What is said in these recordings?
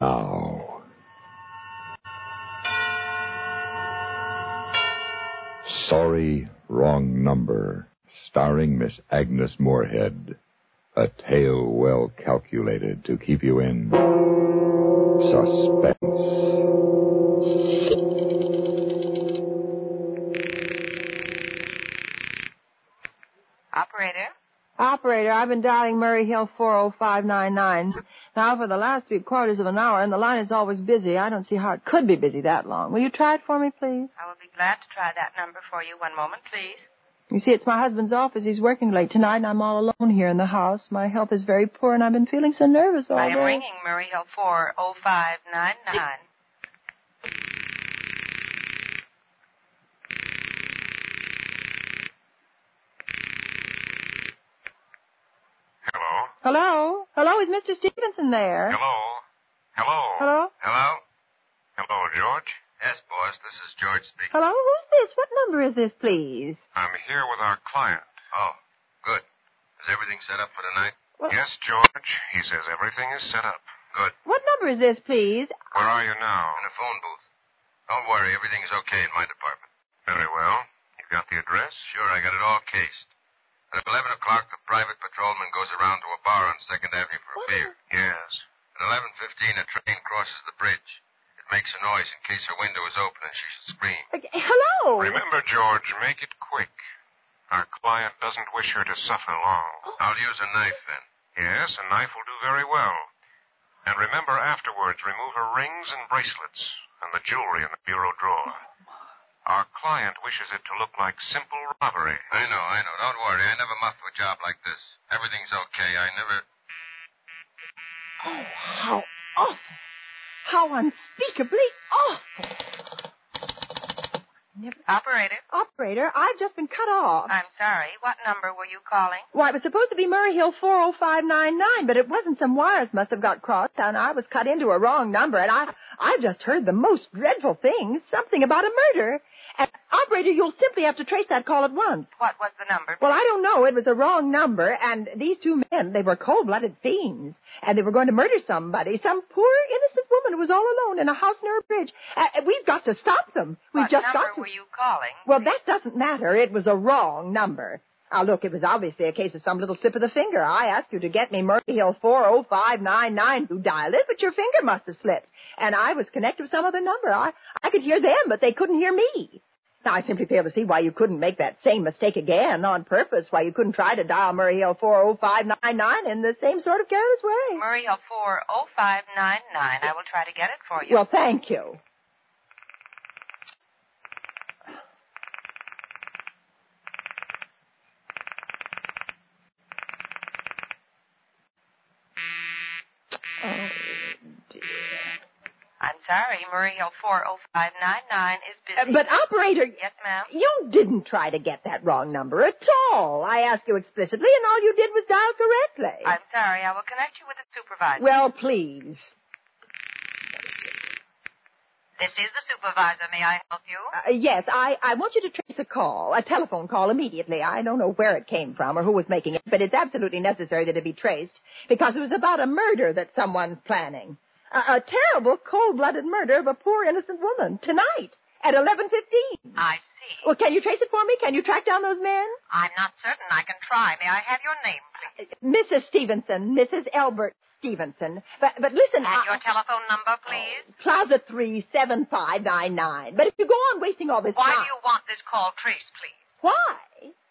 Now. Sorry, Wrong Number, starring Miss Agnes Moorehead. A tale well calculated to keep you in suspense. Operator? Operator, I've been dialing Murray Hill 40599 now for the last three quarters of an hour, and the line is always busy. I don't see how it could be busy that long. Will you try it for me, please? I will be glad to try that number for you. One moment, please. You see, it's my husband's office. He's working late tonight, and I'm all alone here in the house. My health is very poor, and I've been feeling so nervous all I day. I am ringing Murray Hill 40599. Hello? Hello? Hello, is Mr. Stevenson there? Hello? Hello? Hello? Hello? Hello, George? Yes, boss, this is George speaking. Hello, who's this? What number is this, please? I'm here with our client. Oh, good. Is everything set up for tonight? What, Yes, George. He says everything is set up. Good. what number is this, please? Where are you now? In a phone booth. Don't worry, everything's okay in my department. Very well. You got the address? Sure, I got it all cased. At 11 o'clock, the private patrolman goes around to a bar on 2nd Avenue for a beer. Yes. At 11.15, a train crosses the bridge. It makes a noise in case her window is open and she should scream. Uh, hello? Remember, George, make it quick. Our client doesn't wish her to suffer long. I'll use a knife then. Yes, a knife will do very well. And remember afterwards, remove her rings and bracelets and the jewelry in the bureau drawer. Our client wishes it to look like simple robbery. I know, I know. Don't worry. I never muff a job like this. Everything's okay. I never. Oh, how awful. How unspeakably awful. Never... Operator? Operator, I've just been cut off. I'm sorry. What number were you calling? Why, it was supposed to be Murray Hill 40599, but it wasn't. Some wires must have got crossed, and I was cut into a wrong number, and I, I've just heard the most dreadful things. Something about a murder. And, operator, you'll simply have to trace that call at once. What was the number? Well, I don't know. It was a wrong number, and these two men, they were cold-blooded fiends, and they were going to murder somebody, some poor innocent woman who was all alone in a house near a bridge. Uh, we've got to stop them. We've what just got to. were you calling? Well, that doesn't matter. It was a wrong number. Now, look, it was obviously a case of some little slip of the finger. I asked you to get me Murray Hill 40599 who dialed it, but your finger must have slipped. And I was connected with some other number. I, I could hear them, but they couldn't hear me. Now, I simply fail to see why you couldn't make that same mistake again on purpose, why you couldn't try to dial Murray Hill 40599 in the same sort of careless way. Murray Hill 40599. I will try to get it for you. Well, thank you. Oh, dear. I'm sorry. Murray Hill 40599 is busy. Uh, but operator, Yes, ma'am? you didn't try to get that wrong number at all. I asked you explicitly, and all you did was dial correctly. I'm sorry. I will connect you with the supervisor. Well, please. This is the supervisor. May I help you? Uh, yes, I, I want you to trace a call, a telephone call immediately. I don't know where it came from or who was making it, but it's absolutely necessary that it be traced because it was about a murder that someone's planning. A, a terrible, cold-blooded murder of a poor innocent woman tonight at 11:15. I see. Well, can you trace it for me? Can you track down those men? I'm not certain. I can try. May I have your name, please? Mrs. Stevenson, Mrs. Elbert Stevenson. But but listen, And I- your telephone number, please? Plaza three seven five nine nine. But if you go on wasting all this time Why time, do you want this call traced, please? why?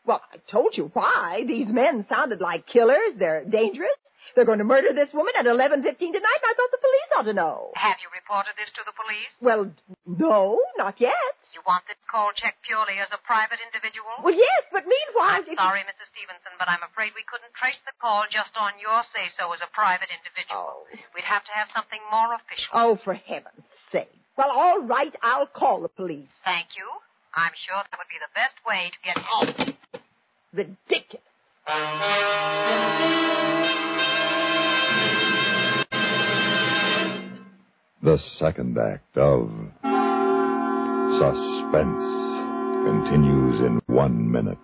Well, I told you why. These men sounded like killers. They're dangerous. They're going to murder this woman at eleven fifteen tonight. And I thought the police ought to know. Have you reported this to the police? Well, no, not yet. You want this call checked purely as a private individual? Well, yes, but meanwhile... I'm sorry, Mrs. Stevenson, but I'm afraid we couldn't trace the call just on your say-so as a private individual. Oh. We'd have to have something more official. Oh, for heaven's sake. Well, all right, I'll call the police. Thank you. I'm sure that would be the best way to get... Oh, ridiculous. The second act of Suspense continues in one minute.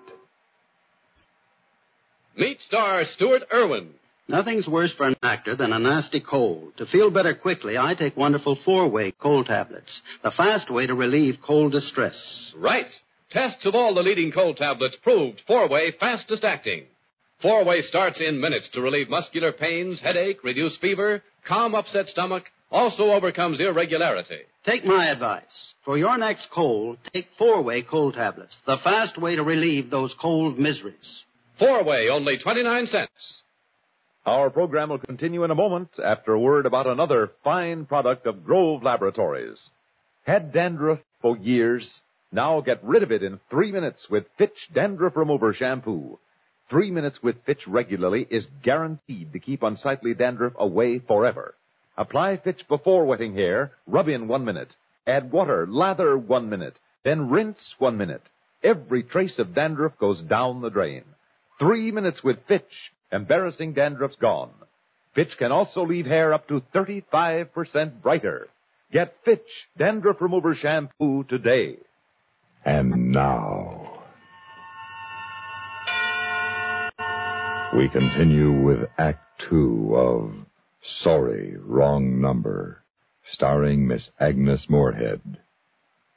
Meet star Stuart Erwin. Nothing's worse for an actor than a nasty cold. To feel better quickly, I take wonderful four-way cold tablets, the fast way to relieve cold distress. Right. Tests of all the leading cold tablets proved four-way fastest acting. Four-way starts in minutes to relieve muscular pains, headache, reduce fever, calm upset stomach, also overcomes irregularity. Take my advice. For your next cold, take four-way cold tablets, the fast way to relieve those cold miseries. Four-way, only 29 cents. Our program will continue in a moment after a word about another fine product of Grove Laboratories. Had dandruff for years? Now get rid of it in three minutes with Fitch Dandruff Remover Shampoo. Three minutes with Fitch regularly is guaranteed to keep unsightly dandruff away forever. Apply Fitch before wetting hair, rub in one minute. Add water, lather one minute, then rinse one minute. Every trace of dandruff goes down the drain. Three minutes with Fitch, embarrassing dandruff's gone. Fitch can also leave hair up to 35% brighter. Get Fitch Dandruff Remover Shampoo today. And now. We continue with Act Two of Sorry, Wrong Number, starring Miss Agnes Moorehead.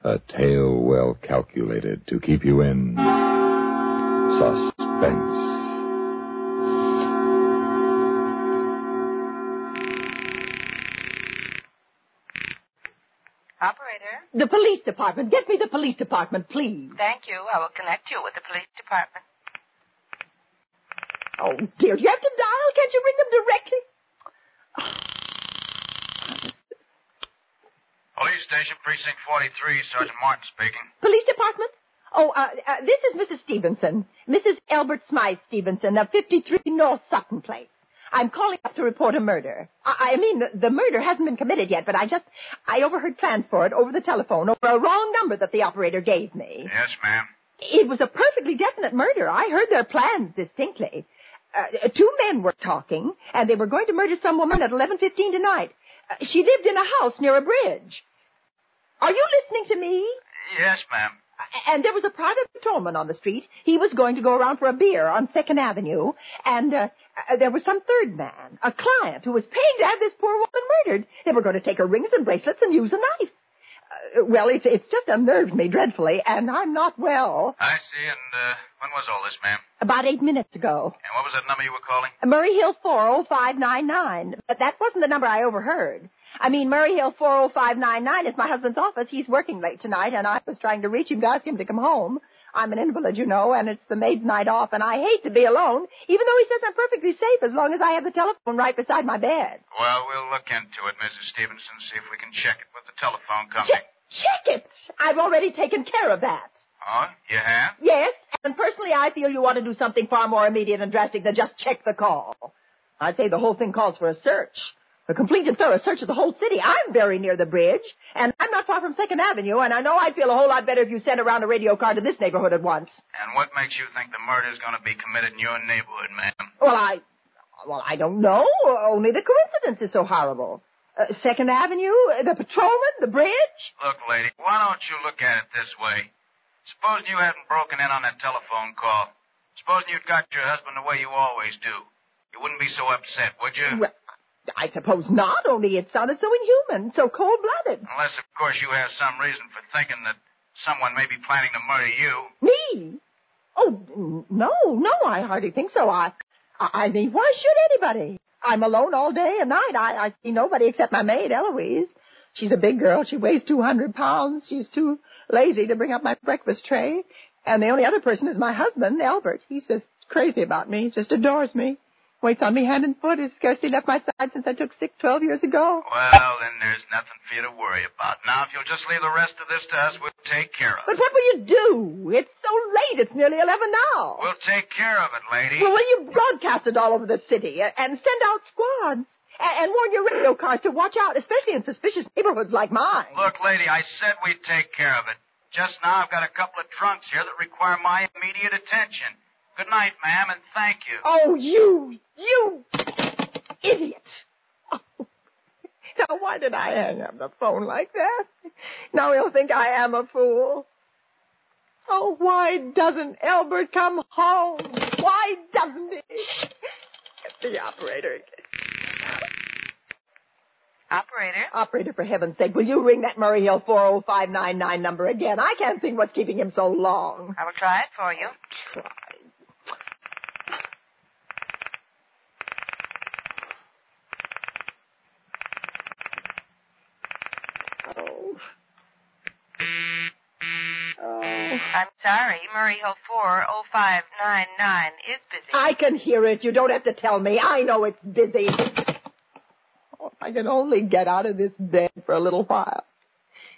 A tale well calculated to keep you in suspense. Operator? The police department. Get me the police department, please. Thank you. I will connect you with the police department. Oh, dear. Do You have to dial. Can't you ring them directly? Police station, precinct 43, Sergeant Martin speaking. Police department? Oh, uh, uh, this is Mrs. Stevenson. Mrs. Albert Smythe Stevenson of 53 North Sutton Place. I'm calling up to report a murder. I, I mean, the, the murder hasn't been committed yet, but I just, I overheard plans for it over the telephone over a wrong number that the operator gave me. Yes, ma'am. It was a perfectly definite murder. I heard their plans distinctly. Uh, two men were talking, and they were going to murder some woman at 11.15 tonight. Uh, she lived in a house near a bridge. Are you listening to me? Yes, ma'am. And there was a private patrolman on the street. He was going to go around for a beer on Second Avenue, and uh, uh, there was some third man, a client, who was paying to have this poor woman murdered. They were going to take her rings and bracelets and use a knife. Uh, well, it's it's just unnerved me dreadfully, and I'm not well. I see, and uh, when was all this, ma'am? About eight minutes ago. And what was that number you were calling? Murray Hill 40599. But that wasn't the number I overheard. I mean, Murray Hill 40599 is my husband's office. He's working late tonight, and I was trying to reach him to ask him to come home. I'm an invalid, you know, and it's the maid's night off, and I hate to be alone, even though he says I'm perfectly safe as long as I have the telephone right beside my bed. Well, we'll look into it, Mrs. Stevenson, see if we can check it with the telephone company. Check, check it! I've already taken care of that. Oh, you have? Yes, and personally I feel you ought to do something far more immediate and drastic than just check the call. I'd say the whole thing calls for a search. A complete and thorough search of the whole city. I'm very near the bridge, and I'm not far from Second Avenue, and I know I'd feel a whole lot better if you sent around a radio car to this neighborhood at once. And what makes you think the murder's going to be committed in your neighborhood, ma'am? Well, I, well, I don't know. Only the coincidence is so horrible. Uh, Second Avenue, the patrolman, the bridge. Look, lady, why don't you look at it this way? Supposing you hadn't broken in on that telephone call. Supposing you'd got your husband the way you always do. You wouldn't be so upset, would you? Well, I suppose not, only it sounded so inhuman, so cold-blooded. Unless, of course, you have some reason for thinking that someone may be planning to murder you. Me? Oh, no, no, I hardly think so. I, I I mean, why should anybody? I'm alone all day and night. I, I see nobody except my maid, Eloise. She's a big girl. She weighs 200 pounds. She's too lazy to bring up my breakfast tray. And the only other person is my husband, Albert. He's just crazy about me. Just adores me. Waits on me hand and foot. Has scarcely left my side since I took sick 12 years ago. Well, then there's nothing for you to worry about. Now, if you'll just leave the rest of this to us, we'll take care of it. But what will you do? It's so late. It's nearly 11 now. We'll take care of it, lady. Well, will you broadcast it all over the city and send out squads? And, and warn your radio cars to watch out, especially in suspicious neighborhoods like mine. Look, lady, I said we'd take care of it. Just now, I've got a couple of trunks here that require my immediate attention. Good night, ma'am, and thank you. Oh, you, you idiot. Oh. Now, why did I hang up the phone like that? Now he'll think I am a fool. Oh, why doesn't Albert come home? Why doesn't he? Get the operator again. Operator? Operator, for heaven's sake, will you ring that Murray Hill 40599 number again? I can't think what's keeping him so long. I will try it for you. Oh. Oh. I'm sorry. Murray Hill 40599 is busy. I can hear it. You don't have to tell me. I know it's busy. Oh, if I could only get out of this bed for a little while.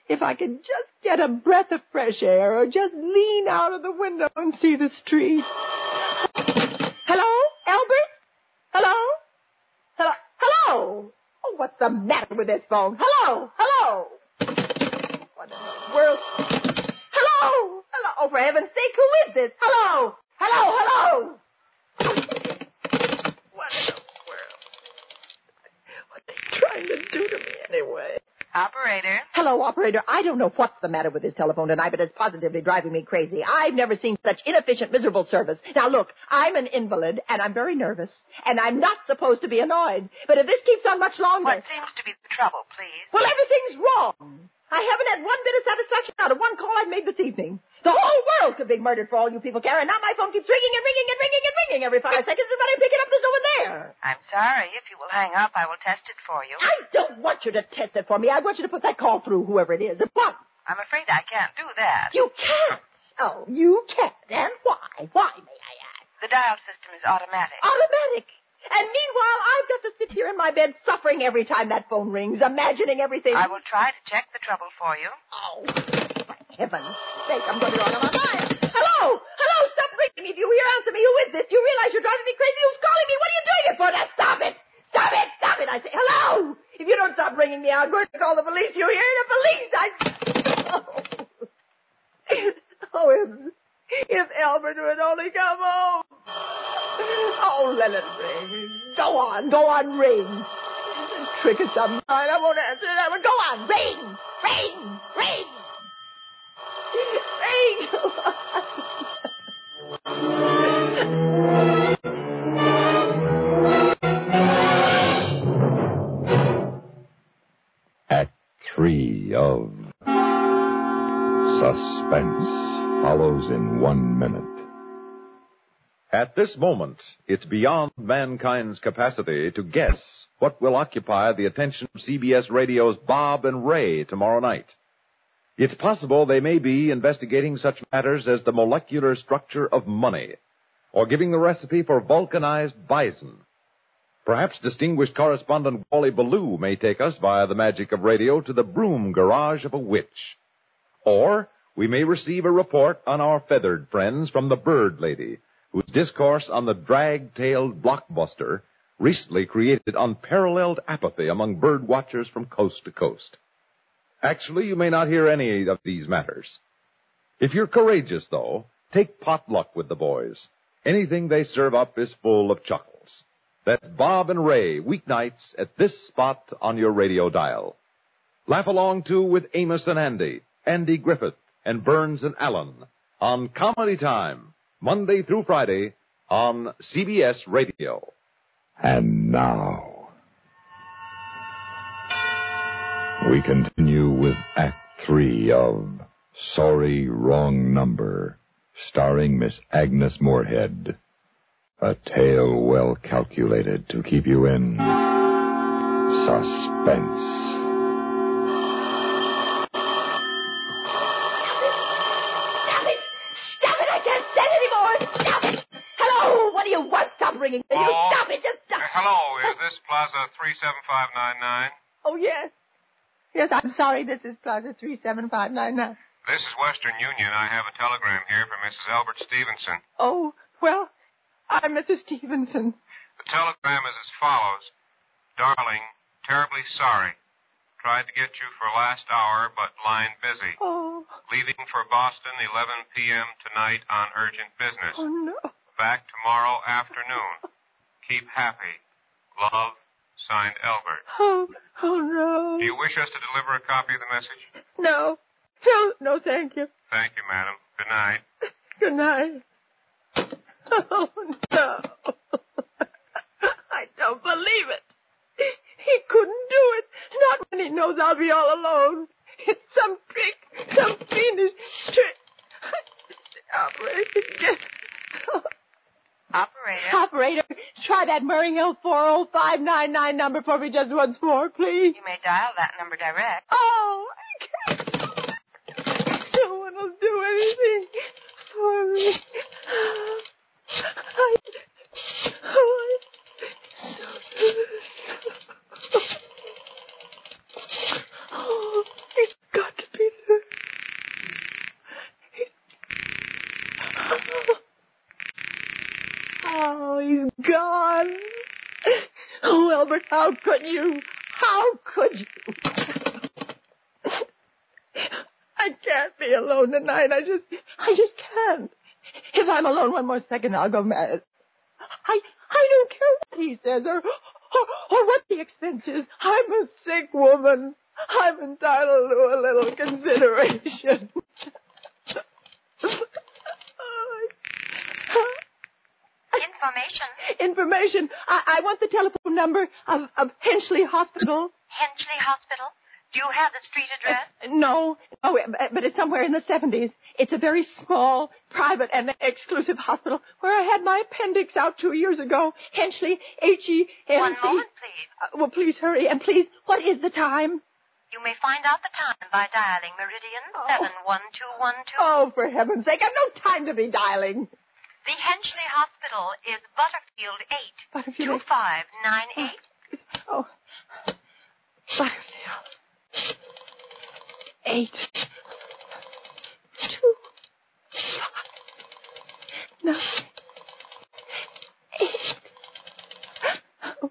If I could just get a breath of fresh air or just lean out of the window and see the street. Hello? Albert? Hello? Hello? Hello? Oh, what's the matter with this phone? Hello? Hello? What in the world? Hello? Hello? Oh, for heaven's sake, who is this? Hello? Hello? Hello? What in the world? What are they trying to do to me anyway? Operator? Hello, operator. I don't know what's the matter with this telephone tonight, but it's positively driving me crazy. I've never seen such inefficient, miserable service. Now look, I'm an invalid, and I'm very nervous, and I'm not supposed to be annoyed. But if this keeps on much longer... What seems to be the trouble, please? Well, everything's wrong. I haven't had one bit of satisfaction out of one call I've made this evening. The whole world could be murdered for all you people care, and now my phone keeps ringing and ringing and ringing and ringing every five seconds, when I pick it up, there's no one there. I'm sorry. If you will hang up, I will test it for you. I don't want you to test it for me. I want you to put that call through, whoever it is, at once. I'm afraid I can't do that. You can't. Oh, you can't. And why? Why, may I ask? The dial system is automatic. Automatic. And meanwhile, I've got to sit here in my bed suffering every time that phone rings, imagining everything. I will try to check the trouble for you. Oh, heaven's sake, I'm going to be of my mind. Hello? Hello, stop ringing me. Do you hear? Answer me. Who is this? Do you realize you're driving me crazy? Who's calling me? What are you doing it for? Now, stop it. Stop it. Stop it. I say, hello. If you don't stop ringing me, I'm going to call the police. You hear? The police. I... Oh, if, if Albert would only come home. Oh, let it ring. Go on, go on, ring. Trick of some kind. I won't answer it. I will go on, ring, ring, ring, Act three of Suspense follows in one minute. At this moment, it's beyond mankind's capacity to guess what will occupy the attention of CBS Radio's Bob and Ray tomorrow night. It's possible they may be investigating such matters as the molecular structure of money, or giving the recipe for vulcanized bison. Perhaps distinguished correspondent Wally Ballou may take us via the magic of radio to the broom garage of a witch. Or we may receive a report on our feathered friends from the Bird Lady, whose discourse on the drag-tailed blockbuster recently created unparalleled apathy among bird watchers from coast to coast. Actually, you may not hear any of these matters. If you're courageous, though, take potluck with the boys. Anything they serve up is full of chuckles. That's Bob and Ray, weeknights at this spot on your radio dial. Laugh along, too, with Amos and Andy, Andy Griffith, and Burns and Allen on Comedy Time, Monday through Friday on CBS Radio. And now, we continue with Act Three of Sorry Wrong Number, starring Miss Agnes Moorehead. A tale well calculated to keep you in suspense. Stop it! Stop it! I can't stand anymore! Stop it! Hello! What do you want? Stop ringing. Will you stop it? Just stop it! Hello! Is this Plaza 37599? Oh, yes. Yes, I'm sorry. This is Plaza 37599. This is Western Union. I have a telegram here from Mrs. Albert Stevenson. Oh, well, I'm Mrs. Stevenson. The telegram is as follows Darling, terribly sorry. Tried to get you for last hour, but line busy. Oh, Leaving for Boston 11 p.m. tonight on urgent business. oh no. Back tomorrow afternoon. Keep happy. Love, signed Albert. Oh, oh no. Do you wish us to deliver a copy of the message? No. No, no, thank you. Thank you, madam. Good night. Good night. Oh, no. I don't believe it. He couldn't do it. Not when he knows I'll be all alone. It's some trick, some fiendish trick. Operator. Operator, Operator, try that Murray Hill 40599 number for me just once more, please. you may dial that number direct. Oh, I can't. No one will do anything for me. I, oh, I'm so Oh, it's got to be there. Oh, he's gone. Oh, Albert, how could you? How could you? I can't be alone tonight. I just, I just can't. If I'm alone one more second, I'll go mad. I, I don't care what he says or, or, or what the expense is. I'm a sick woman. I'm entitled to a little consideration. Information. Information. I, I want the telephone number of, of Henchley Hospital. Henchley Hospital. Do you have the street address? No, oh, but- but it's somewhere in the 70s. It's a very small, private, and exclusive hospital where I had my appendix out two years ago. Henchley, H-E-N-C. One moment, please. Uh, well, please hurry. And please, what is the time? You may find out the time by dialing Meridian Oh. 71212. Oh, for heaven's sake, I've no time to be dialing. The Henchley Hospital is Butterfield 8. Butterfield 2598. Oh. Butterfield. Eight. Two. Five. Nine. Eight. Oh.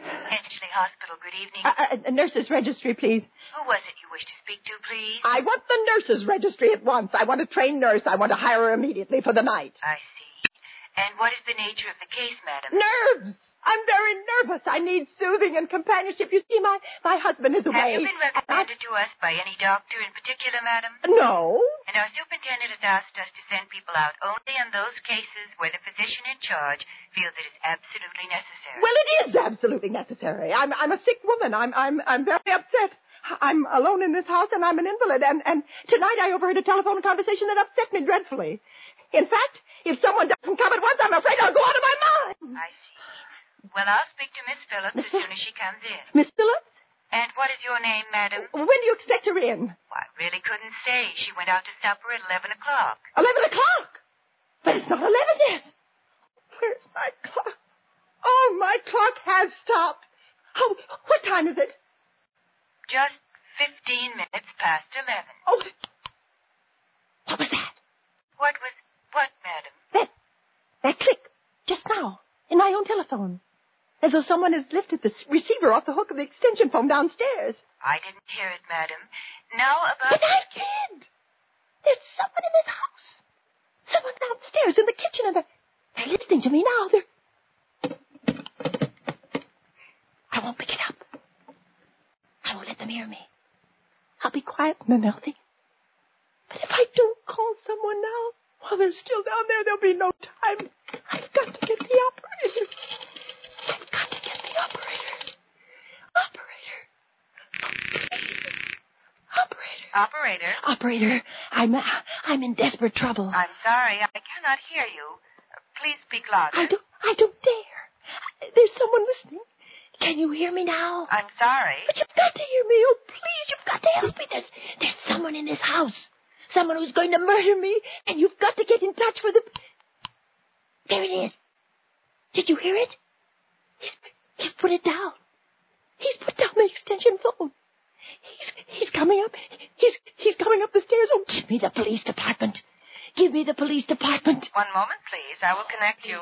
Henchley Hospital, good evening. Uh, uh, nurses registry, please. Who was it you wished to speak to, please? I want the nurses registry at once. I want a trained nurse. I want to hire her immediately for the night. I see. And what is the nature of the case, madam? Nerves! I'm very nervous. I need soothing and companionship. You see, my, my husband is away. Have you been and I- recommended to us by any doctor in particular, madam? No. And our superintendent has asked us to send people out only in those cases where the physician in charge feels it is absolutely necessary. Well, it is absolutely necessary. I'm I'm a sick woman. I'm I'm I'm very upset. I'm alone in this house and I'm an invalid. And and tonight I overheard a telephone conversation that upset me dreadfully. In fact, if someone doesn't come at once, I'm afraid I'll go out of my mind. I see. Well, I'll speak to Miss Phillips as soon as she comes in. Miss Phillips, And what is your name, madam? when do you expect her in? Well, I really couldn't say. She went out to supper at 11 o'clock. Eleven o'clock. But it's not eleven yet. Where's my clock? Oh, my clock has stopped. Oh, what time is it? Just 15 minutes past 11. Oh, what was that? What was, what, madam? That, that click, just now, in my own telephone. As though someone has lifted the receiver off the hook of the extension phone downstairs. I didn't hear it, madam. Now about But I did! There's someone in this house. Someone downstairs in the kitchen, and they're, they're listening to me now. They're... I won't pick it up. I won't let them hear me. I'll be quiet and think. But if I don't call someone now, while they're still down there, there'll be no time. I've got to get the operator. I've got to get the operator. Operator. Operator. Operator, Operator, I'm uh, I'm in desperate trouble. I'm sorry. I cannot hear you. Please speak louder. I don't I don't dare. There's someone listening. Can you hear me now? I'm sorry. But you've got to hear me. Oh, please, you've got to help me. There's there's someone in this house. Someone who's going to murder me, and you've got to get in touch with him. There it is. Did you hear it? He's, he's put it down. He's put down the extension phone. He's, he's coming up. He's, he's coming up the stairs. Oh, give me the police department. Give me the police department. One moment, please. I will connect you.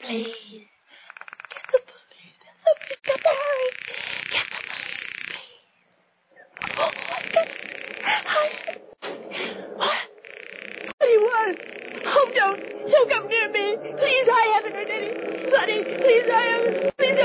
Please. Get the police. Don't come near me. Please, I haven't hurt any. Buddy, please, I haven't. Please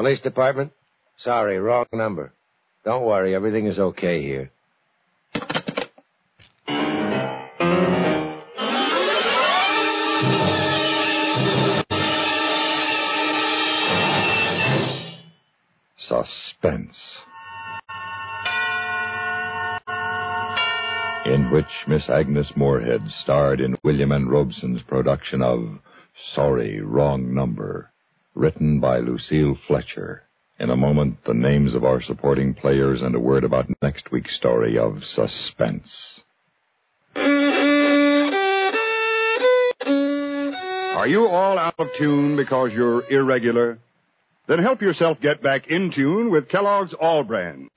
Police Department? Sorry, wrong number. Don't worry, everything is okay here. Suspense. In which Miss Agnes Moorehead starred in William N. Robson's production of Sorry, Wrong Number, written by Lucille Fletcher. In a moment, the names of our supporting players and a word about next week's story of Suspense. Are you all out of tune because you're irregular? Then help yourself get back in tune with Kellogg's All Bran.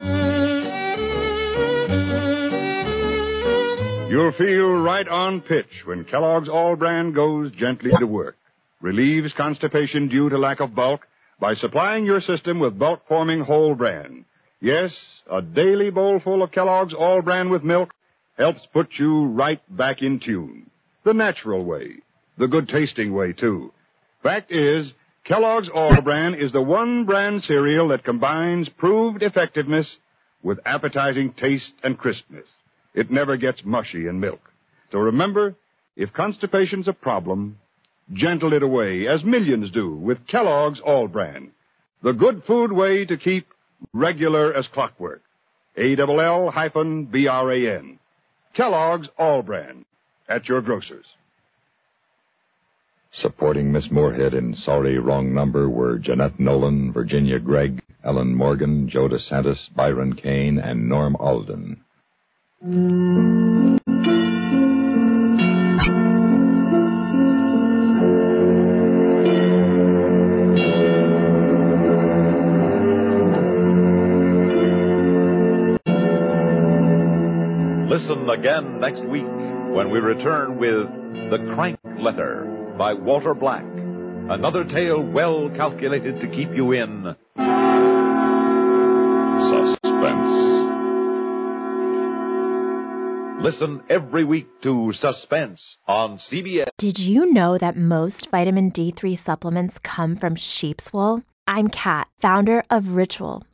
You'll feel right on pitch when Kellogg's All Bran goes gently to work, relieves constipation due to lack of bulk by supplying your system with bulk forming whole bran. Yes, a daily bowlful of Kellogg's All Bran with milk helps put you right back in tune. The natural way. The good tasting way, too. Fact is, Kellogg's All Bran is the one brand cereal that combines proved effectiveness with appetizing taste and crispness. It never gets mushy in milk. So remember, if constipation's a problem, gentle it away, as millions do, with Kellogg's All Bran. The good food way to keep regular as clockwork. A-double-L hyphen B-R-A-N. Kellogg's All Bran. At your grocer's. Supporting Miss Moorehead in Sorry Wrong Number were Jeanette Nolan, Virginia Gregg, Ellen Morgan, Joe DeSantis, Byron Kane, and Norm Alden. Again next week when we return with The Crank Letter by Walter Black. Another tale well calculated to keep you in suspense. Listen every week to Suspense on CBS. Did you know that most vitamin D3 supplements come from sheep's wool? I'm Kat, founder of Ritual.